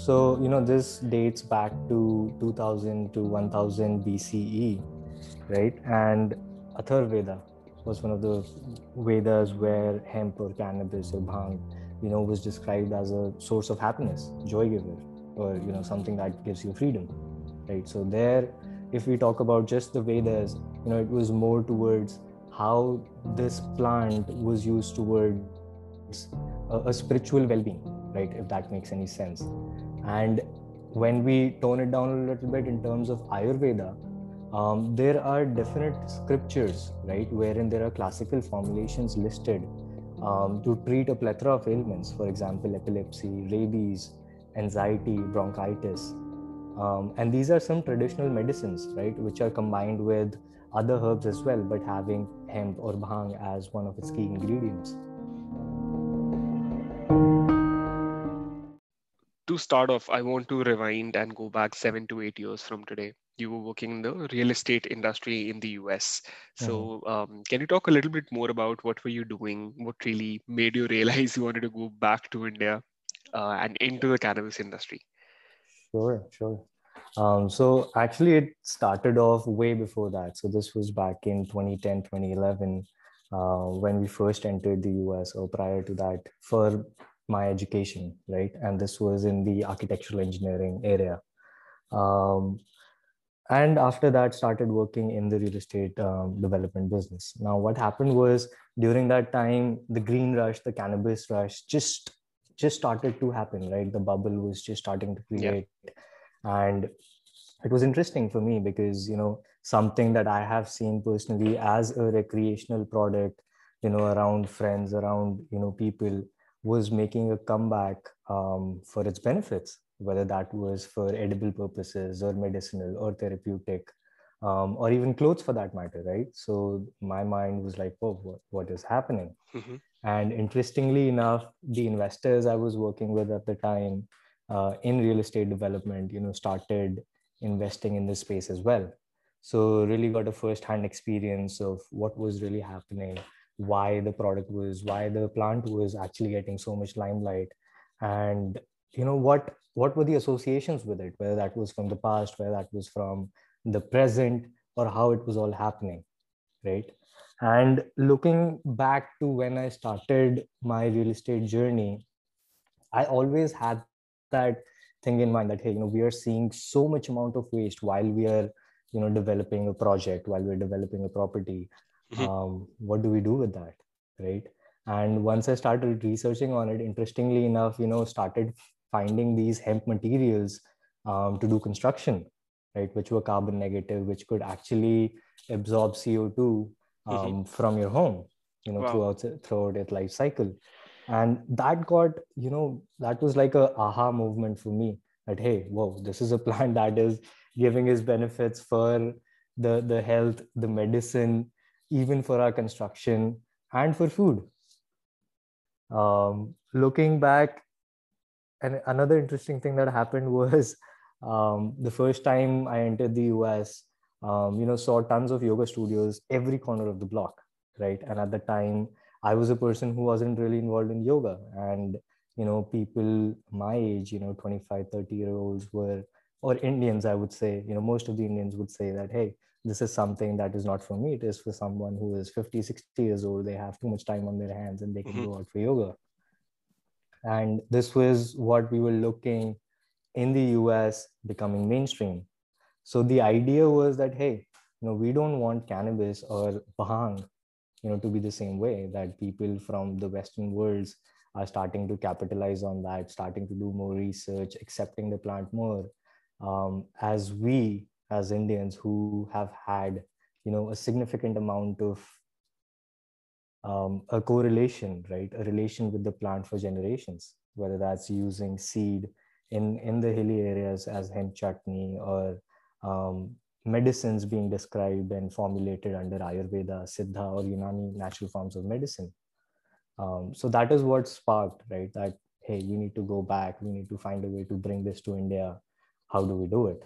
So, you know, this dates back to 2000 to 1000 BCE, right? And Atharvaveda was one of the Vedas where hemp or cannabis or bhang, you know, was described as a source of happiness, joy giver, or, you know, something that gives you freedom, right? So, there, if we talk about just the Vedas, you know, it was more towards how this plant was used towards a, a spiritual well-being right if that makes any sense and when we tone it down a little bit in terms of ayurveda um, there are definite scriptures right wherein there are classical formulations listed um, to treat a plethora of ailments for example epilepsy rabies anxiety bronchitis. Um, and these are some traditional medicines right which are combined with other herbs as well but having hemp or bhang as one of its key ingredients to start off, I want to rewind and go back seven to eight years from today. You were working in the real estate industry in the US. So, mm-hmm. um, can you talk a little bit more about what were you doing? What really made you realize you wanted to go back to India uh, and into the cannabis industry? Sure, sure. Um, so, actually, it started off way before that. So, this was back in 2010, 2011. Uh, when we first entered the US, or prior to that, for my education, right? And this was in the architectural engineering area. Um, and after that, started working in the real estate um, development business. Now, what happened was during that time, the green rush, the cannabis rush, just just started to happen, right? The bubble was just starting to create, yeah. and it was interesting for me because you know something that I have seen personally as a recreational product, you know, around friends, around you know people was making a comeback um, for its benefits, whether that was for edible purposes or medicinal or therapeutic, um, or even clothes for that matter, right? So my mind was like, oh, what, what is happening? Mm-hmm. And interestingly enough, the investors I was working with at the time uh, in real estate development, you know, started investing in this space as well. So really got a first-hand experience of what was really happening why the product was why the plant was actually getting so much limelight. And you know what what were the associations with it? Whether that was from the past whether that was from the present or how it was all happening right? And looking back to when i started my real estate journey i always had that thing in mind that hey you know we are seeing so much amount of waste while we are you know developing a project while we're developing a property mm-hmm. um, what do we do with that right and once i started researching on it interestingly enough you know started finding these hemp materials um, to do construction right which were carbon negative which could actually absorb co2 mm-hmm. um, mm-hmm. from your home you know wow. throughout throughout its life cycle and that got you know that was like a aha movement for me that hey whoa this is a plant that is giving its benefits for the the health the medicine even for our construction and for food. Um, looking back, and another interesting thing that happened was um, the first time I entered the US, um, you know, saw tons of yoga studios every corner of the block, right? And at the time, I was a person who wasn't really involved in yoga, and you know, people my age, you know, 25, 30 year olds were, or Indians, I would say, you know, most of the Indians would say that, hey, this is something that is not for me. It is for someone who is 50 60 years old. They have too much time on their hands and they can mm-hmm. go out for yoga. And this was what we were looking in the us becoming mainstream. So the idea was that hey you know we don't want cannabis or bhang you know to be the same way that people from the western worlds are starting to capitalize on that starting to do more research accepting the plant more um, as we as Indians who have had, you know, a significant amount of um, a correlation, right? A relation with the plant for generations, whether that's using seed in, in the hilly areas as hemp chutney or um, medicines being described and formulated under Ayurveda, Siddha, or Unani natural forms of medicine. Um, so that is what sparked, right? That, hey, we need to go back, we need to find a way to bring this to India. How do we do it?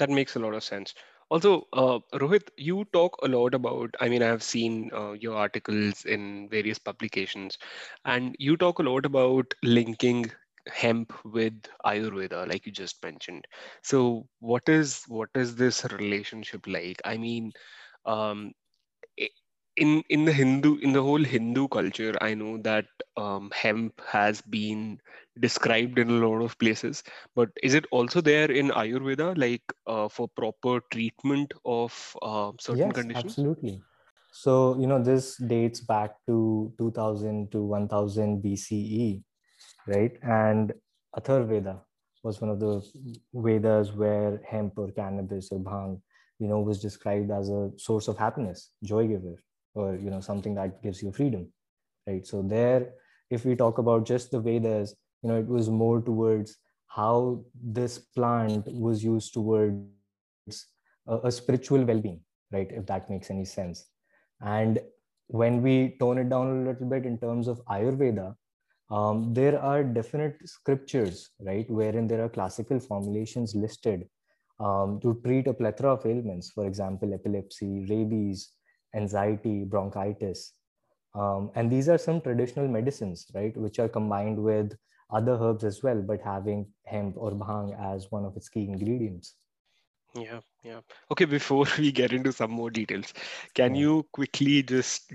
That makes a lot of sense. Also, uh, Rohit, you talk a lot about, I mean, I've seen uh, your articles in various publications, and you talk a lot about linking hemp with ayurveda like you just mentioned so what is what is this relationship like i mean um, in in the hindu in the whole hindu culture i know that um, hemp has been described in a lot of places but is it also there in ayurveda like uh, for proper treatment of uh, certain yes, conditions absolutely so you know this dates back to 2000 to 1000 bce right? And Atharvaveda was one of the Vedas where hemp or cannabis or bhang, you know, was described as a source of happiness, joy giver, or you know, something that gives you freedom, right? So there, if we talk about just the Vedas, you know, it was more towards how this plant was used towards a, a spiritual well-being, right? If that makes any sense. And when we tone it down a little bit in terms of Ayurveda, um, there are definite scriptures, right, wherein there are classical formulations listed um, to treat a plethora of ailments, for example, epilepsy, rabies, anxiety, bronchitis. Um, and these are some traditional medicines, right, which are combined with other herbs as well, but having hemp or bhang as one of its key ingredients. Yeah, yeah. Okay, before we get into some more details, can yeah. you quickly just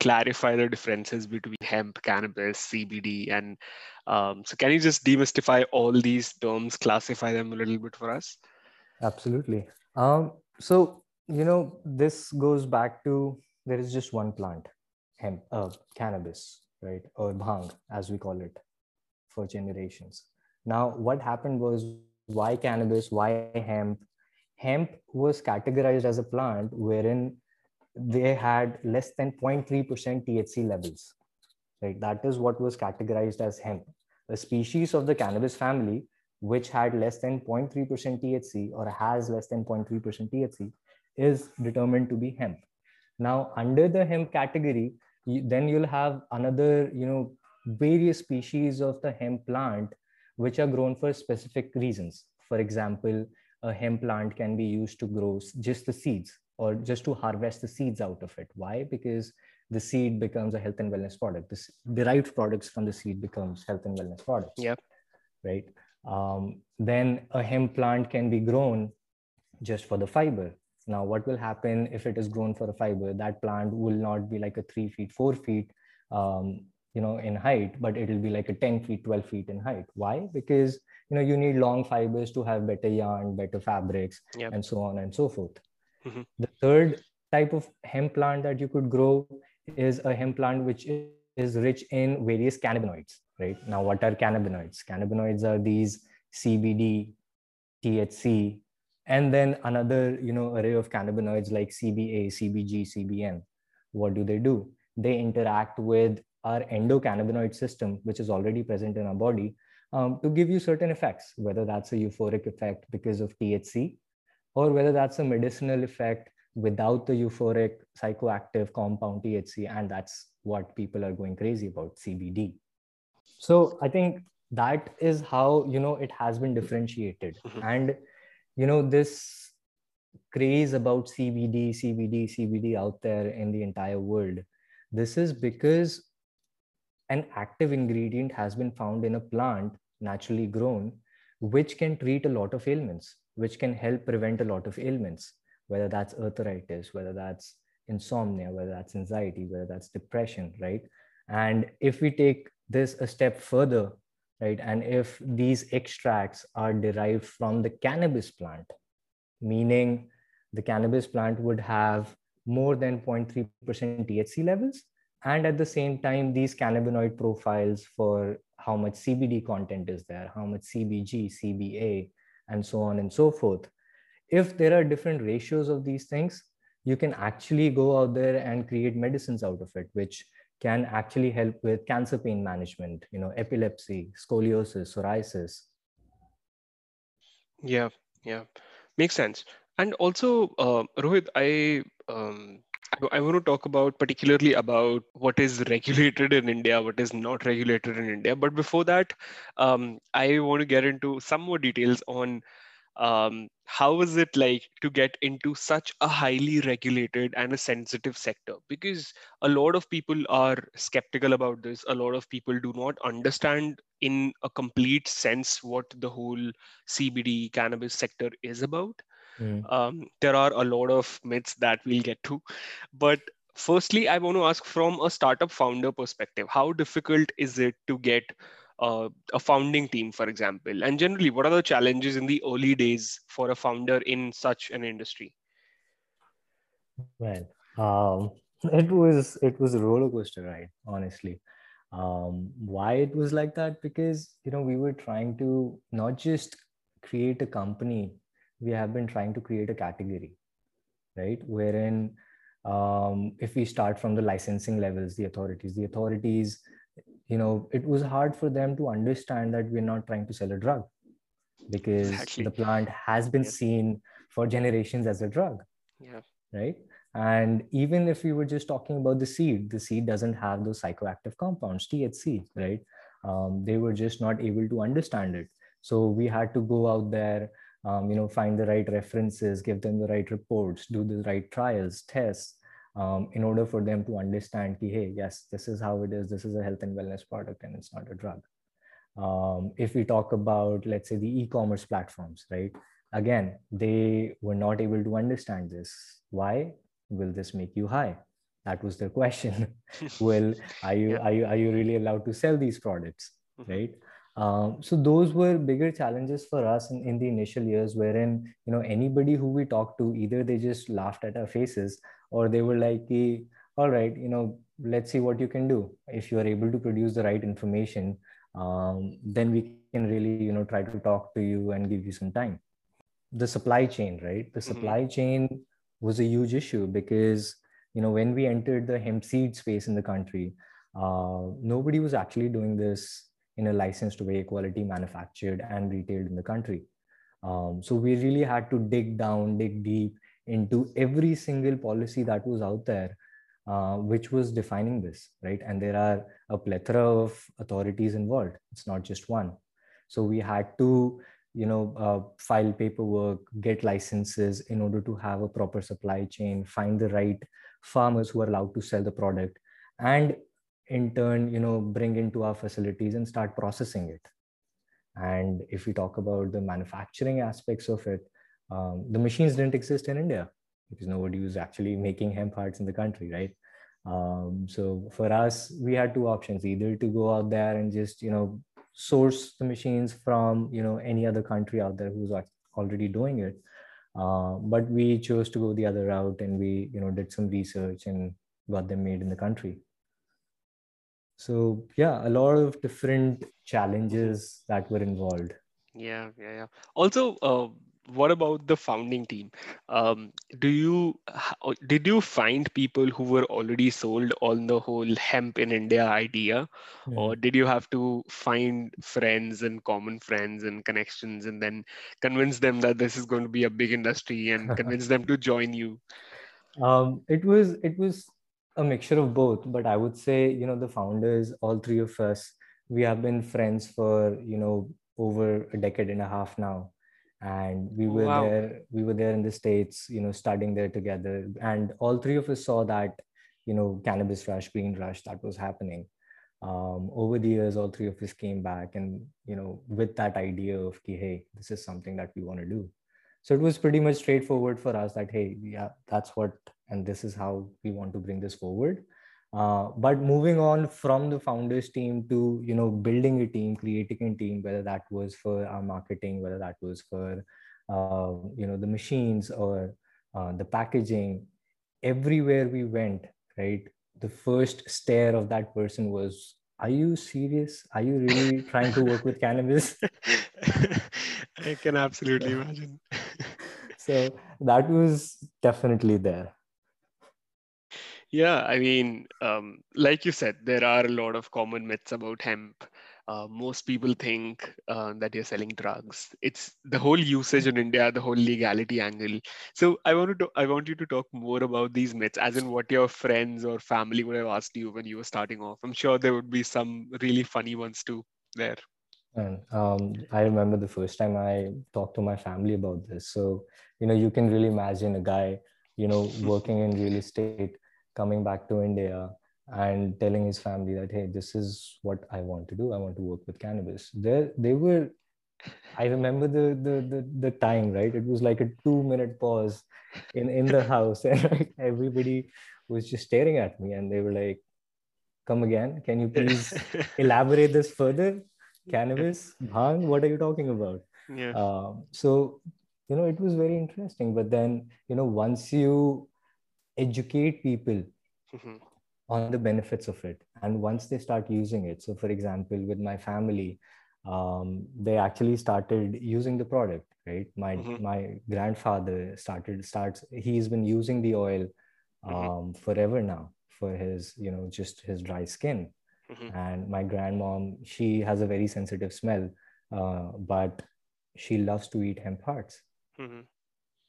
clarify the differences between hemp, cannabis, CBD, and um, so can you just demystify all these terms, classify them a little bit for us? Absolutely. Um, so you know this goes back to there is just one plant, hemp, uh, cannabis, right, or bhang as we call it, for generations. Now, what happened was why cannabis, why hemp? Hemp was categorized as a plant wherein they had less than 0.3% THC levels. Right? That is what was categorized as hemp. A species of the cannabis family which had less than 0.3% THC or has less than 0.3% THC is determined to be hemp. Now, under the hemp category, then you'll have another, you know, various species of the hemp plant which are grown for specific reasons. For example, a hemp plant can be used to grow just the seeds or just to harvest the seeds out of it. Why? Because the seed becomes a health and wellness product. This derived products from the seed becomes health and wellness products. Yep. Right. Um, then a hemp plant can be grown just for the fiber. Now, what will happen if it is grown for the fiber? That plant will not be like a three feet, four feet, um, you know, in height, but it will be like a 10 feet, 12 feet in height. Why? Because, you know, you need long fibers to have better yarn, better fabrics, yep. and so on and so forth. Mm-hmm. The third type of hemp plant that you could grow is a hemp plant which is rich in various cannabinoids, right? Now, what are cannabinoids? Cannabinoids are these CBD, THC, and then another, you know, array of cannabinoids like CBA, CBG, CBN. What do they do? They interact with our endocannabinoid system, which is already present in our body, um, to give you certain effects, whether that's a euphoric effect because of THC or whether that's a medicinal effect without the euphoric psychoactive compound THC. And that's what people are going crazy about CBD. So I think that is how, you know, it has been differentiated. Mm-hmm. And, you know, this craze about CBD, CBD, CBD out there in the entire world, this is because an active ingredient has been found in a plant naturally grown, which can treat a lot of ailments which can help prevent a lot of ailments, whether that's arthritis, whether that's insomnia, whether that's anxiety, whether that's depression, right? And if we take this a step further, right, and if these extracts are derived from the cannabis plant, meaning the cannabis plant would have more than 0.3% THC levels, and at the same time, these cannabinoid profiles for how much CBD content is there, how much CBG, CBA, and so on and so forth. If there are different ratios of these things, you can actually go out there and create medicines out of it, which can actually help with cancer pain management, you know, epilepsy, scoliosis, psoriasis. Yeah, yeah, makes sense. And also, uh, Rohit, I um, I want to talk about particularly about what is regulated in India, what is not regulated in India. But before that, um, I want to get into some more details on um, how is it like to get into such a highly regulated and a sensitive sector? Because a lot of people are skeptical about this. A lot of people do not understand in a complete sense what the whole cbd cannabis sector is about mm. um, there are a lot of myths that we'll get to but firstly i want to ask from a startup founder perspective how difficult is it to get uh, a founding team, for example? And generally, what are the challenges in the early days for a founder in such an industry? Well, um, it was it was a roller coaster ride, honestly. Um, why it was like that? Because you know we were trying to not just create a company, we have been trying to create a category, right? Wherein um, if we start from the licensing levels, the authorities, the authorities you know it was hard for them to understand that we're not trying to sell a drug because exactly. the plant has been seen for generations as a drug yeah. right? And even if we were just talking about the seed the seed doesn't have those psychoactive compounds thc right? Um, they were just not able to understand it. So we had to go out there um, you know find the right references give them the right reports do the right trials tests um, in order for them to understand ki, hey yes this is how it is this is a health and wellness product and it's not a drug. Um, if we talk about let's say the e-commerce platforms right? Again they were not able to understand this. Why will this make you high? That was the question. Well, are you, yeah. are you are you really allowed to sell these products mm-hmm. right um, so those were bigger challenges for us in, in the initial years wherein you know anybody who we talked to either they just laughed at our faces or they were like all right you know let's see what you can do if you are able to produce the right information um, then we can really you know try to talk to you and give you some time the supply chain right the mm-hmm. supply mm-hmm. chain was a huge issue because you know when we entered the hemp seed space in the country uh, nobody was actually doing this in a licensed way quality manufactured and retailed in the country. Um, so we really had to dig down dig deep into every single policy that was out there uh, which was defining this right? And there are a plethora of authorities involved. It's not just one. So we had to you know uh, file paperwork get licenses in order to have a proper supply chain find the right farmers who are allowed to sell the product and in turn you know bring into our facilities and start processing it and if we talk about the manufacturing aspects of it um, the machines didn't exist in India because nobody was actually making hemp parts in the country, right? Um, so for us, we had two options: either to go out there and just you know source the machines from you know any other country out there who's already doing it, uh, but we chose to go the other route and we you know did some research and got them made in the country. So yeah, a lot of different challenges that were involved. Yeah, yeah, yeah. Also, uh, what about the founding team um, do you did you find people who were already sold on the whole hemp in india idea yeah. or did you have to find friends and common friends and connections and then convince them that this is going to be a big industry and convince them to join you um, it was it was a mixture of both but i would say you know the founders all three of us we have been friends for you know over a decade and a half now. And we were wow. there we were there in the states you know studying there together. And all three of us saw that you know cannabis rush green rush that was happening. Um, over the years all three of us came back and you know with that idea of hey this is something that we want to do. So it was pretty much straightforward for us that hey yeah that's what and this is how we want to bring this forward uh, but moving on from the founders team to you know building a team, creating a team, whether that was for our marketing, whether that was for uh, you know the machines or uh, the packaging, everywhere we went, right? The first stare of that person was, "Are you serious? Are you really trying to work with cannabis?" I can absolutely imagine. so that was definitely there. Yeah, I mean, um, like you said, there are a lot of common myths about hemp. Uh, most people think uh, that you're selling drugs. It's the whole usage in India, the whole legality angle. So I want to, I want you to talk more about these myths, as in what your friends or family would have asked you when you were starting off. I'm sure there would be some really funny ones too there. And um, I remember the first time I talked to my family about this. So, you know, you can really imagine a guy, you know, working in real estate, coming back to India and telling his family that, hey, this is what I want to do. I want to work with cannabis. there they were, I remember the the the, the time, right? It was like a two minute pause in in the house, and like everybody was just staring at me, and they were like, "Come again? Can you please elaborate this further?" cannabis, bhang, what are you talking about? Yeah. Um, so, you know, it was very interesting. But then, you know, once you educate people mm-hmm. on the benefits of it, and once they start using it, so for example, with my family, um, they actually started using the product, right? My mm-hmm. my grandfather started starts. He's been using the oil mm-hmm. um, mm-hmm. forever now for his, you know, just his dry skin Mm-hmm. And my grandmom, she has a very sensitive smell, uh, but she loves to eat hemp hearts.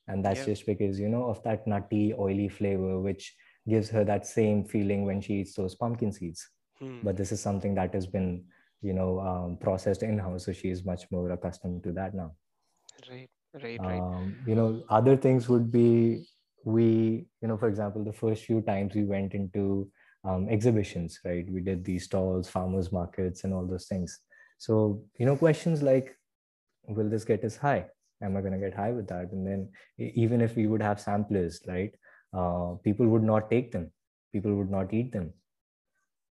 And that's yeah. just because, you know, of that nutty, oily flavor, which gives her that same feeling when she eats those pumpkin seeds. Mm. But this is something that has been, you know, um, processed in house. So she is much more accustomed to that now. Right, right, right. Um, you know, other things would be we, you know, for example, the first few times we went into um, exhibitions, right? We did these stalls, farmers markets, and all those things. So, you know, questions like, will this get us high? Am I going to get high with that? And then, even if we would have samplers, right? Uh, people would not take them. People would not eat them.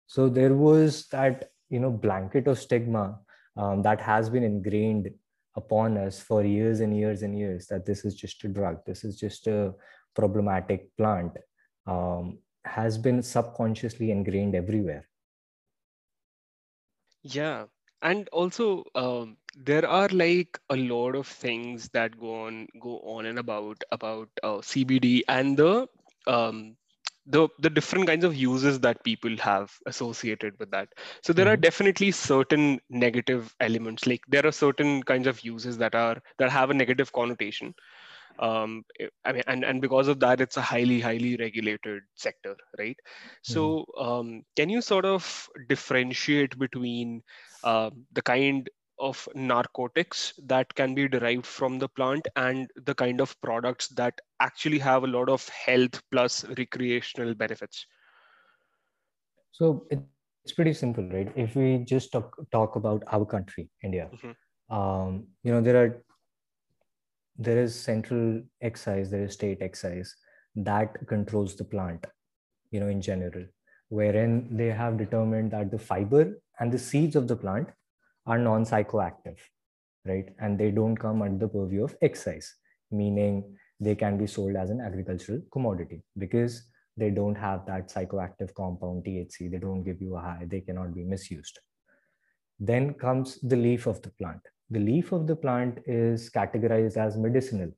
So there was that, you know, blanket of stigma um, that has been ingrained upon us for years and years and years that this is just a drug. This is just a problematic plant. Um, has been subconsciously ingrained everywhere yeah and also um, there are like a lot of things that go on go on and about about uh, cbd and the um, the the different kinds of uses that people have associated with that so there mm-hmm. are definitely certain negative elements like there are certain kinds of uses that are that have a negative connotation um, I mean, and, and because of that, it's a highly, highly regulated sector, right? Mm-hmm. So, um, can you sort of differentiate between uh, the kind of narcotics that can be derived from the plant and the kind of products that actually have a lot of health plus recreational benefits? So, it's pretty simple, right? If we just talk, talk about our country, India, mm-hmm. um, you know, there are there is central excise, there is state excise that controls the plant, you know, in general, wherein they have determined that the fiber and the seeds of the plant are non-psychoactive, right? And they don't come under the purview of excise, meaning they can be sold as an agricultural commodity because they don't have that psychoactive compound THC. They don't give you a high. They cannot be misused. Then comes the leaf of the plant the leaf of the plant is categorized as medicinal,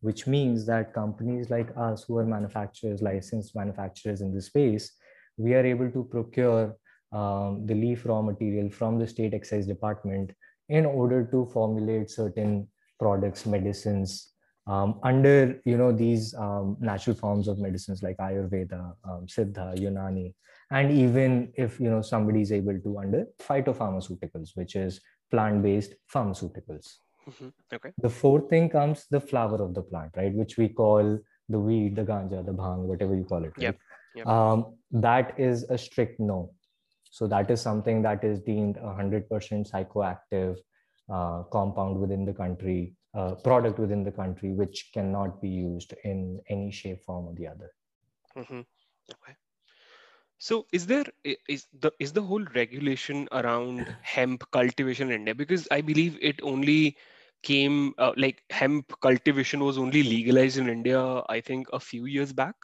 which means that companies like us who are manufacturers, licensed manufacturers in this space, we are able to procure um, the leaf raw material from the state excise department in order to formulate certain products, medicines, um, under you know these um, natural forms of medicines like Ayurveda, um, Siddha, Unani, and even if you know somebody is able to under phytopharmaceuticals, which is plant-based pharmaceuticals. Mm-hmm. Okay. The fourth thing comes the flower of the plant, right, which we call the weed, the ganja, the bhang, whatever you call it. Right? Yep. Yep. Um, that is a strict no. So that is something that is deemed a hundred percent psychoactive uh, compound within the country, uh, product within the country, which cannot be used in any shape, form, or the other. Mm-hmm. Okay. So is there is the is the whole regulation around hemp cultivation in India? Because I believe it only came uh, like hemp cultivation was only legalized in India, I think a few years back.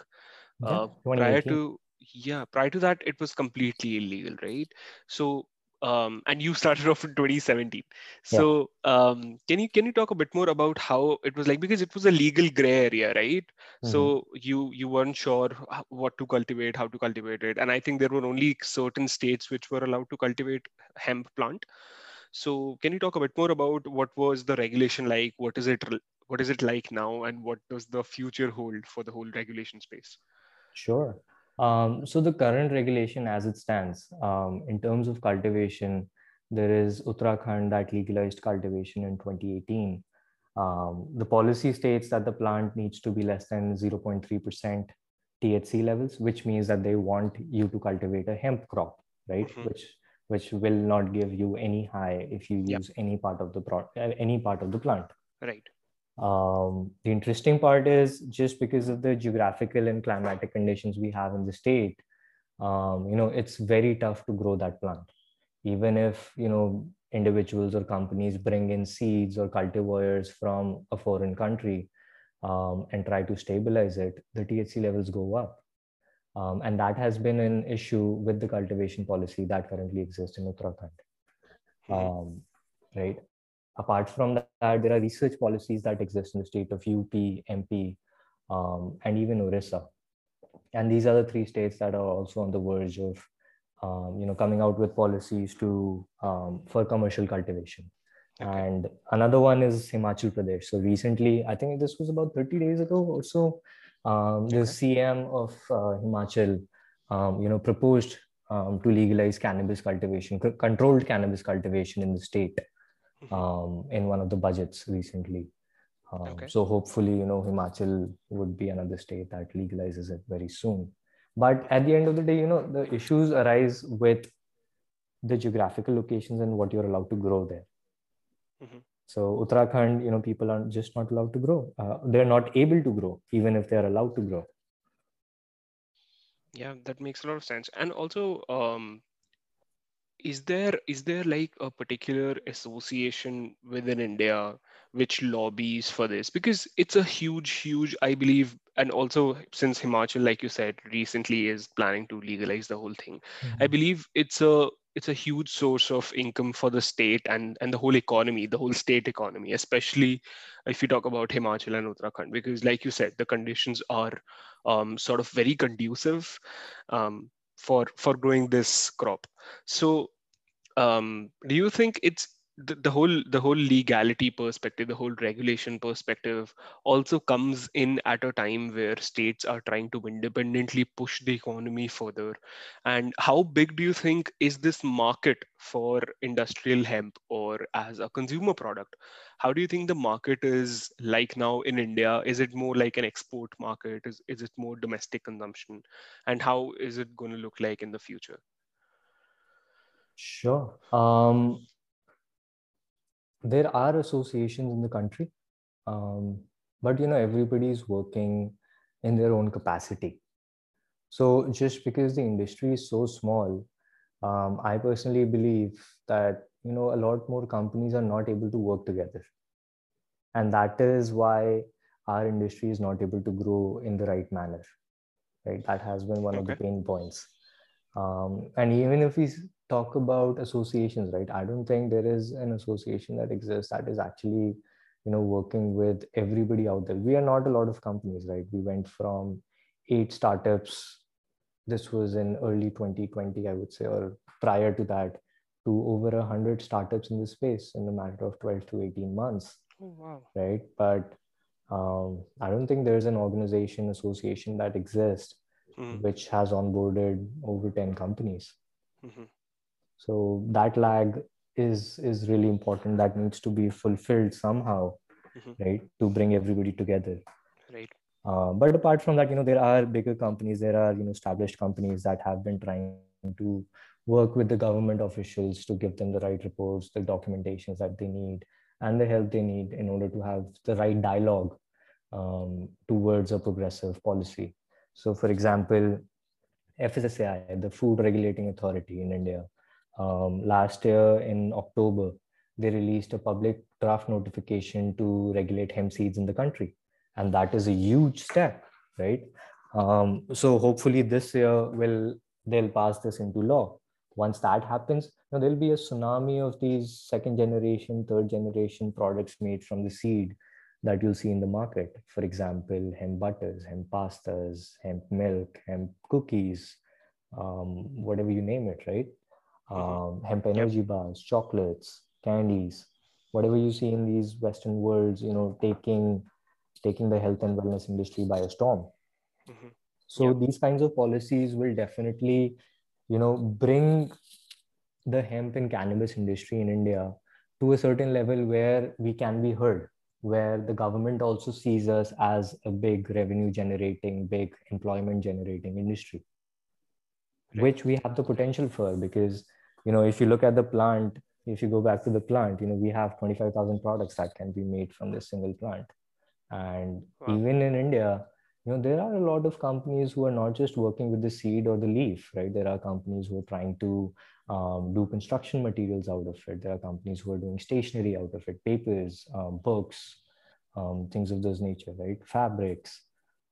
Uh, prior to yeah, prior to that, it was completely illegal, right? So um, and you started off in 2017 so yeah. um, can you can you talk a bit more about how it was like? Because it was a legal gray area right? Mm-hmm. so you you weren't sure what to cultivate how to cultivate it. And i think there were only certain states which were allowed to cultivate hemp plant. So can you talk a bit more about what was the regulation like? What is it what is it like now? And what does the future hold for the whole regulation space? Sure um, so the current regulation as it stands um, in terms of cultivation, there is Uttarakhand that legalized cultivation in 2018. Um, the policy states that the plant needs to be less than 0.3% THC levels, which means that they want you to cultivate a hemp crop, right? Mm-hmm. Which which will not give you any high if you use yep. any part of the pro- any part of the plant. Right. Um, the interesting part is just because of the geographical and climatic conditions we have in the state, um, you know, it's very tough to grow that plant even if you know individuals or companies bring in seeds or cultivars from a foreign country um, and try to stabilize it, the THC levels go up. Um, and that has been an issue with the cultivation policy that currently exists in Uttarakhand. Hmm. Um, right. Apart from that, there are research policies that exist in the state of UP, MP, um, and even Orissa. And these are the three states that are also on the verge of um, you know coming out with policies to um, for commercial cultivation okay. and another one is himachal pradesh so recently i think this was about 30 days ago or so um, the cm of uh, himachal um, you know proposed um, to legalize cannabis cultivation c- controlled cannabis cultivation in the state. Um, in one of the budgets recently. Okay. so hopefully you know himachal would be another state that legalizes it very soon. But at the end of the day you know the issues arise with the geographical locations and what you're allowed to grow there. Mm-hmm. so uttarakhand you know people are just not allowed to grow. Uh, they're not able to grow even if they're allowed to grow. Yeah that makes a lot of sense. And also um, is there is there like a particular association within india which lobbies for this because it's a huge huge i believe and also since himachal like you said recently is planning to legalize the whole thing mm-hmm. i believe it's a it's a huge source of income for the state and and the whole economy the whole state economy especially if you talk about himachal and uttarakhand because like you said the conditions are um, sort of very conducive um, for for growing this crop so um, do you think it's the, the whole the whole legality perspective the whole regulation perspective also comes in at a time where states are trying to independently push the economy further? And how big do you think is this market for industrial hemp or as a consumer product? How do you think the market is like now in india? Is it more like an export market? Is, is it more domestic consumption? And how is it going to look like in the future Sure. Um, there are associations in the country, um, but you know everybody is working in their own capacity. So just because the industry is so small, um, I personally believe that you know a lot more companies are not able to work together, and that is why our industry is not able to grow in the right manner. Right, that has been one okay. of the pain points. Um, and even if we talk about associations, right? I don't think there is an association that exists that is actually, you know, working with everybody out there. We are not a lot of companies, right? We went from eight startups. This was in early 2020, I would say, or prior to that, to over a hundred startups in the space in a matter of 12 to 18 months. Oh, wow. Right. But um, I don't think there's an organization association that exists mm. which has onboarded over 10 companies. Mm-hmm so that lag is is really important that needs to be fulfilled somehow mm-hmm. right to bring everybody together right uh, but apart from that you know there are bigger companies there are you know established companies that have been trying to work with the government officials to give them the right reports the documentations that they need and the help they need in order to have the right dialogue um, towards a progressive policy so for example fssai the food regulating authority in india um, last year in October, they released a public draft notification to regulate hemp seeds in the country. And that is a huge step, right? Um, so hopefully this year will they'll pass this into law. Once that happens, you know, there'll be a tsunami of these second generation, third generation products made from the seed that you'll see in the market. For example, hemp butters, hemp pastas, hemp milk, hemp cookies, um, whatever you name it, right? um, hemp energy yep. bars, chocolates, candies, whatever you see in these Western worlds, you know, taking taking the health and wellness industry by a storm. Mm-hmm. So yep. these kinds of policies will definitely, you know, bring the hemp and cannabis industry in India to a certain level where we can be heard, where the government also sees us as a big revenue generating, big employment generating industry, right. which we have the potential for because, you know, if you look at the plant, if you go back to the plant, you know, we have 25,000 products that can be made from this single plant. And wow. even in India, you know, there are a lot of companies who are not just working with the seed or the leaf, right? There are companies who are trying to um, do construction materials out of it. There are companies who are doing stationery out of it, papers, um, books, um, things of those nature, right? Fabrics.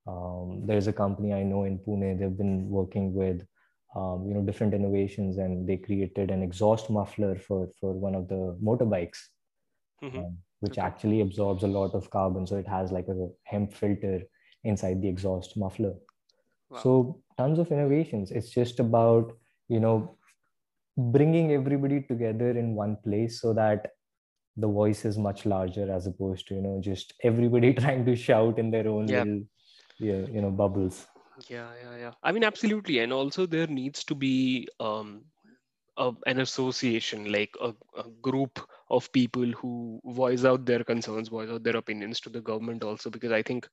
Um, there's a company I know in Pune. They've been working with, um, you know, different innovations, and they created an exhaust muffler for for one of the motorbikes, mm-hmm. Um, which actually absorbs a lot of carbon. So it has like a hemp filter inside the exhaust muffler. Wow. So tons of innovations. It's just about you know bringing everybody together in one place so that the voice is much larger as opposed to you know just everybody trying to shout in their own little yeah, you know bubbles yeah yeah yeah i mean absolutely and also there needs to be um a, an association like a, a group of people who voice out their concerns voice out their opinions to the government also because i think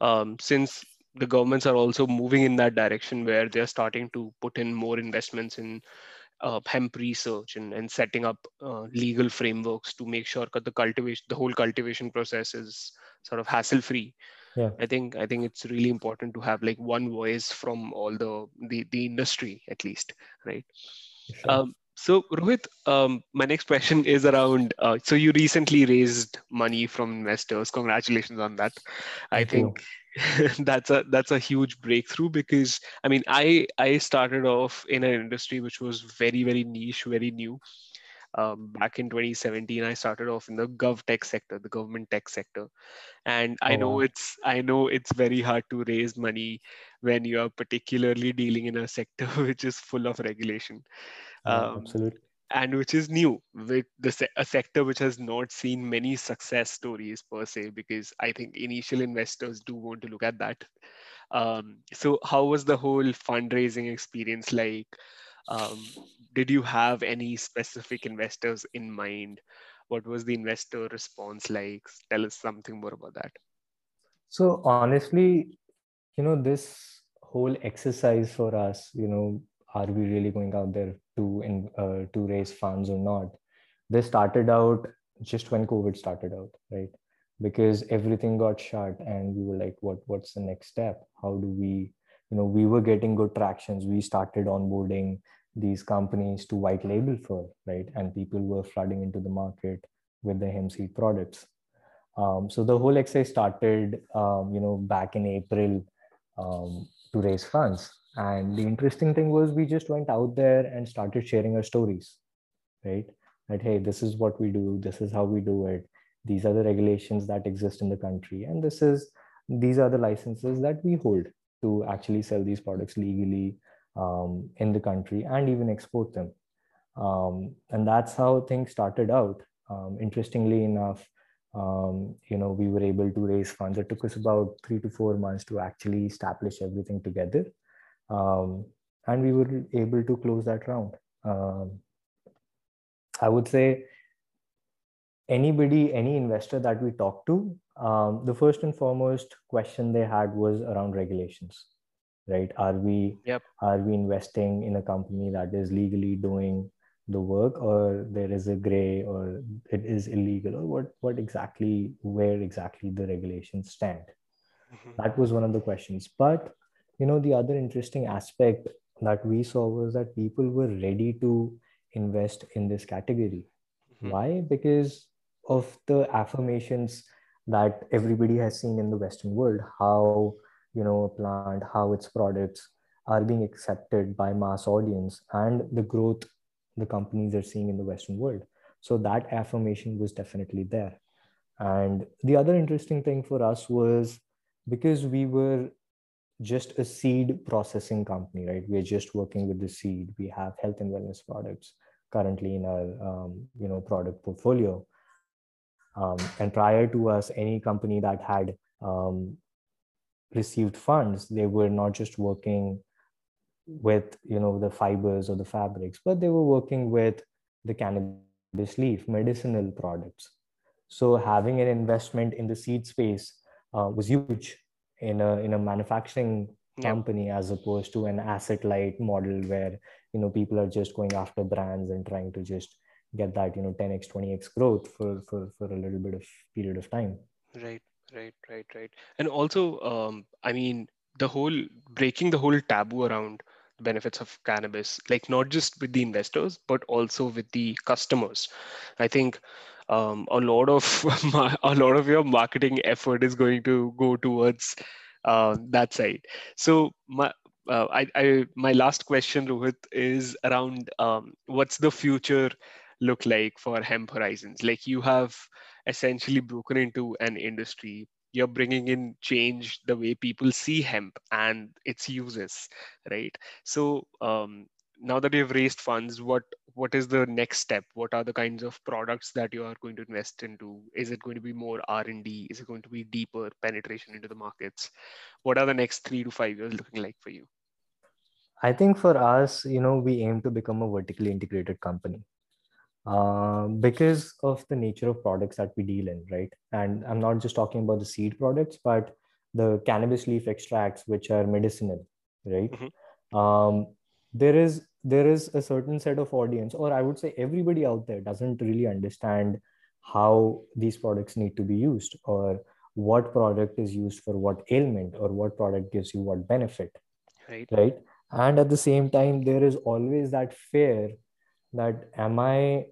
um, since the governments are also moving in that direction where they're starting to put in more investments in uh, hemp research and, and setting up uh, legal frameworks to make sure that the cultivation the whole cultivation process is sort of hassle free yeah. i think i think it's really important to have like one voice from all the the, the industry at least right sure. um, so rohit um, my next question is around uh, so you recently raised money from investors. Congratulations on that. I think that's a that's a huge breakthrough because i mean i i started off in an industry which was very very niche very new. Um, back in 2017 i started off in the gov tech sector the government tech sector. And i oh, know wow. it's i know it's very hard to raise money when you are particularly dealing in a sector which is full of regulation um, absolutely. and which is new with the se- a sector which has not seen many success stories per se because i think initial investors do want to look at that. Um, so how was the whole fundraising experience like? Um, did you have any specific investors in mind? What was the investor response like? Tell us something more about that. So honestly you know this whole exercise for us you know are we really going out there to in, uh, to raise funds or not? They started out just when covid started out right? Because everything got shut and we were like what what's the next step? How do we you know we were getting good tractions. We started onboarding these companies to white label for right? And people were flooding into the market with the hemp seed products. Um, so the whole exercise started um, you know back in april um, to raise funds and the interesting thing was we just went out there and started sharing our stories, right? That, hey, this is what we do, this is how we do it, these are the regulations that exist in the country, and this is these are the licenses that we hold to actually sell these products legally um, in the country and even export them. Um, and that's how things started out. Um, interestingly enough, um, you know, we were able to raise funds. It took us about three to four months to actually establish everything together um, and we were able to close that round. Um, I would say anybody, any investor that we talked to, um, the first and foremost question they had was around regulations, right? Are we yep. are we investing in a company that is legally doing the work, or there is a gray, or it is illegal, or what what exactly where exactly the regulations stand? Mm-hmm. That was one of the questions, but you know the other interesting aspect that we saw was that people were ready to invest in this category. Mm-hmm. why? Because of the affirmations that everybody has seen in the western world how you know a plant how its products are being accepted by mass audience and the growth the companies are seeing in the western world. So that affirmation was definitely there. And the other interesting thing for us was because we were just a seed processing company, right? We're just working with the seed. We have health and wellness products currently in our um, you know product portfolio. Um, and prior to us, any company that had um, received funds, they were not just working with you know the fibers or the fabrics but they were working with the cannabis leaf medicinal products so having an investment in the seed space uh, was huge in a in a manufacturing company yeah. as opposed to an asset light model where you know people are just going after brands and trying to just get that you know 10x 20x growth for for for a little bit of period of time. Right right right right. And also um i mean the whole breaking the whole taboo around the benefits of cannabis like not just with the investors but also with the customers. I think um, a lot of a lot of your marketing effort is going to go towards uh, that side. So my uh, I, I my last question rohit is around um, what's the future look like for hemp horizons? Like you have essentially broken into an industry. You're bringing in change the way people see hemp and its uses right? So um, now that you've raised funds what what is the next step what are the kinds of products that you are going to invest into is it going to be more r&d is it going to be deeper penetration into the markets what are the next 3 to 5 years looking like for you i think for us you know we aim to become a vertically integrated company uh, because of the nature of products that we deal in, right? And I'm not just talking about the seed products, but the cannabis leaf extracts, which are medicinal, right? Mm-hmm. Um, there is there is a certain set of audience, or I would say everybody out there doesn't really understand how these products need to be used, or what product is used for what ailment, or what product gives you what benefit, right? Right. And at the same time, there is always that fear that am i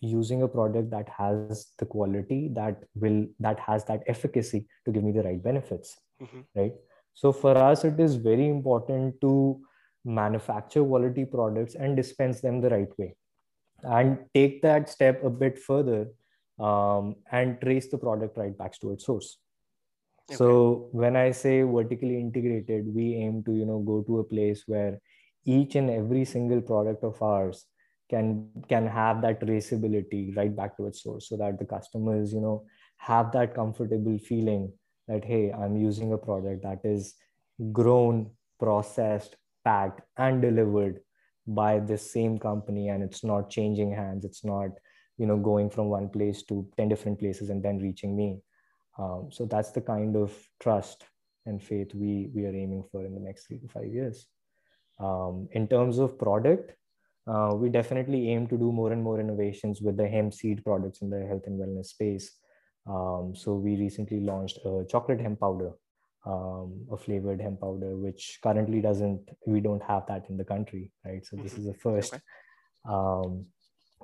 using a product that has the quality that will that has that efficacy to give me the right benefits mm-hmm. right so for us it is very important to manufacture quality products and dispense them the right way and take that step a bit further um, and trace the product right back to its source okay. so when i say vertically integrated we aim to you know go to a place where each and every single product of ours can can have that traceability right back to its source so that the customers you know have that comfortable feeling that hey i'm using a product that is grown processed packed and delivered by this same company and it's not changing hands. It's not you know going from one place to 10 different places and then reaching me. Um, so that's the kind of trust and faith we we are aiming for in the next three to five years. Um, in terms of product uh, we definitely aim to do more and more innovations with the hemp seed products in the health and wellness space. Um, so we recently launched a chocolate hemp powder, um, a flavored hemp powder, which currently doesn't, we don't have that in the country, right? So this mm-hmm. is the first. Okay. Um,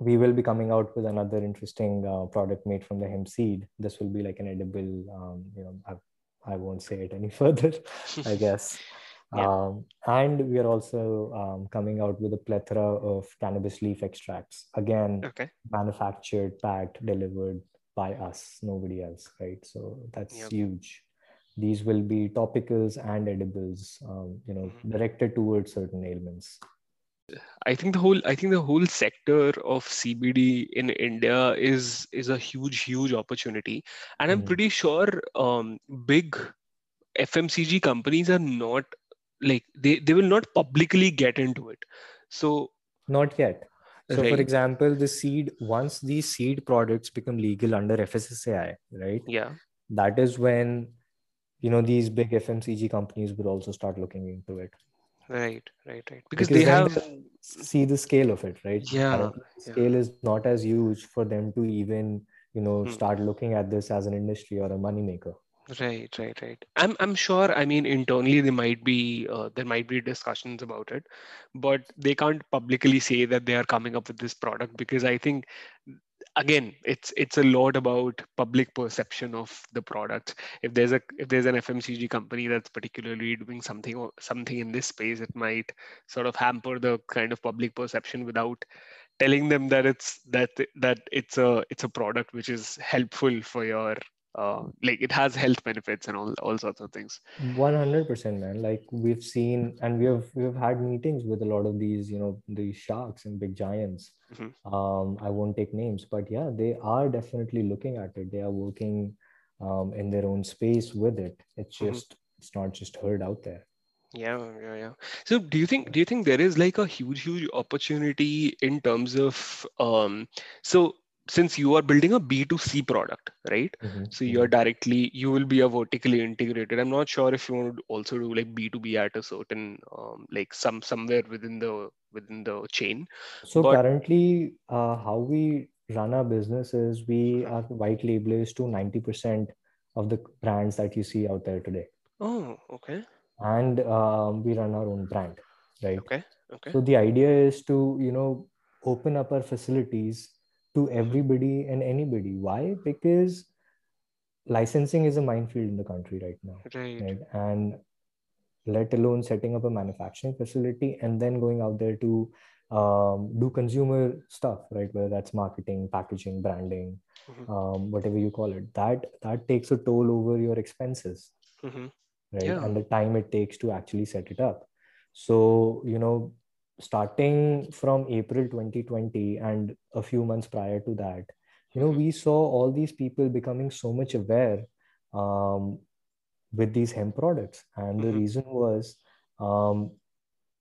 we will be coming out with another interesting uh, product made from the hemp seed. This will be like an edible, um, you know, I, I won't say it any further, I guess. Yeah. Um, and we are also um, coming out with a plethora of cannabis leaf extracts. Again, okay. manufactured, packed, delivered by us, nobody else, right? So that's yep. huge. These will be topicals and edibles, um, you know, mm-hmm. directed towards certain ailments. I think the whole I think the whole sector of CBD in India is is a huge huge opportunity, and I'm mm. pretty sure um, big FMCG companies are not like they, they will not publicly get into it so not yet so right. for example the seed once these seed products become legal under fssai right yeah that is when you know these big fmcg companies will also start looking into it right right right because, because they have they see the scale of it right yeah scale yeah. is not as huge for them to even you know hmm. start looking at this as an industry or a money maker Right, right, right. I'm I'm sure. I mean, internally there might be uh, there might be discussions about it, but they can't publicly say that they are coming up with this product because I think again it's it's a lot about public perception of the product. If there's a if there's an fmcg company that's particularly doing something or something in this space it might sort of hamper the kind of public perception without telling them that it's that that it's a it's a product which is helpful for your uh, like it has health benefits and all all sorts of things 100% man like we've seen and we have we've had meetings with a lot of these you know these sharks and big giants mm-hmm. um i won't take names but yeah they are definitely looking at it they are working um, in their own space with it it's mm-hmm. just mm-hmm. it's not just heard out there yeah yeah yeah so do you think do you think there is like a huge huge opportunity in terms of um so since you are building a b2c product right? Mm-hmm. so you're mm-hmm. directly you will be a vertically integrated. I'm not sure if you want to also do like b2b at a certain um, like some somewhere within the within the chain. So but, currently uh, how we run our business is we are white labelers to 90% of the brands that you see out there today. Oh okay. And um, we run our own brand right? Okay okay. So the idea is to you know open up our facilities to everybody and anybody. Why? Because licensing is a minefield in the country right now right, right? and let alone setting up a manufacturing facility and then going out there to um, do consumer stuff right? Whether that's marketing packaging branding mm-hmm. um, whatever you call it. That that takes a toll over your expenses mm-hmm. right? Yeah. and the time it takes to actually set it up. So you know starting from april 2020 and a few months prior to that you know we saw all these people becoming so much aware um, with these hemp products and mm-hmm. the reason was um,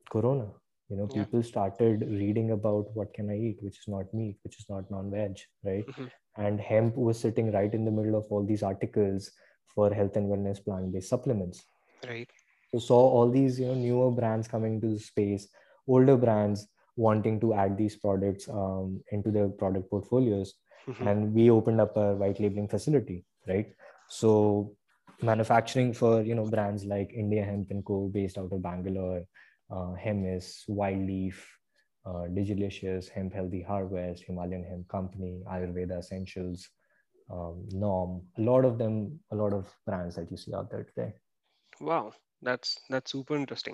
corona you know yeah. people started reading about what can i eat which is not meat which is not non-veg right mm-hmm. and hemp was sitting right in the middle of all these articles for health and wellness plant-based supplements. Right. So saw all these you know newer brands coming to the space, older brands wanting to add these products um, into their product portfolios, mm-hmm. and we opened up a white labeling facility. Right. So manufacturing for you know brands like India Hemp and Co. based out of Bangalore, uh, Hemis, Wildleaf, uh, Digilicious, Hemp Healthy Harvest, Himalayan Hemp Company, Ayurveda Essentials, um, Norm, a lot of them, a lot of brands that you see out there today. Wow, that's that's super interesting.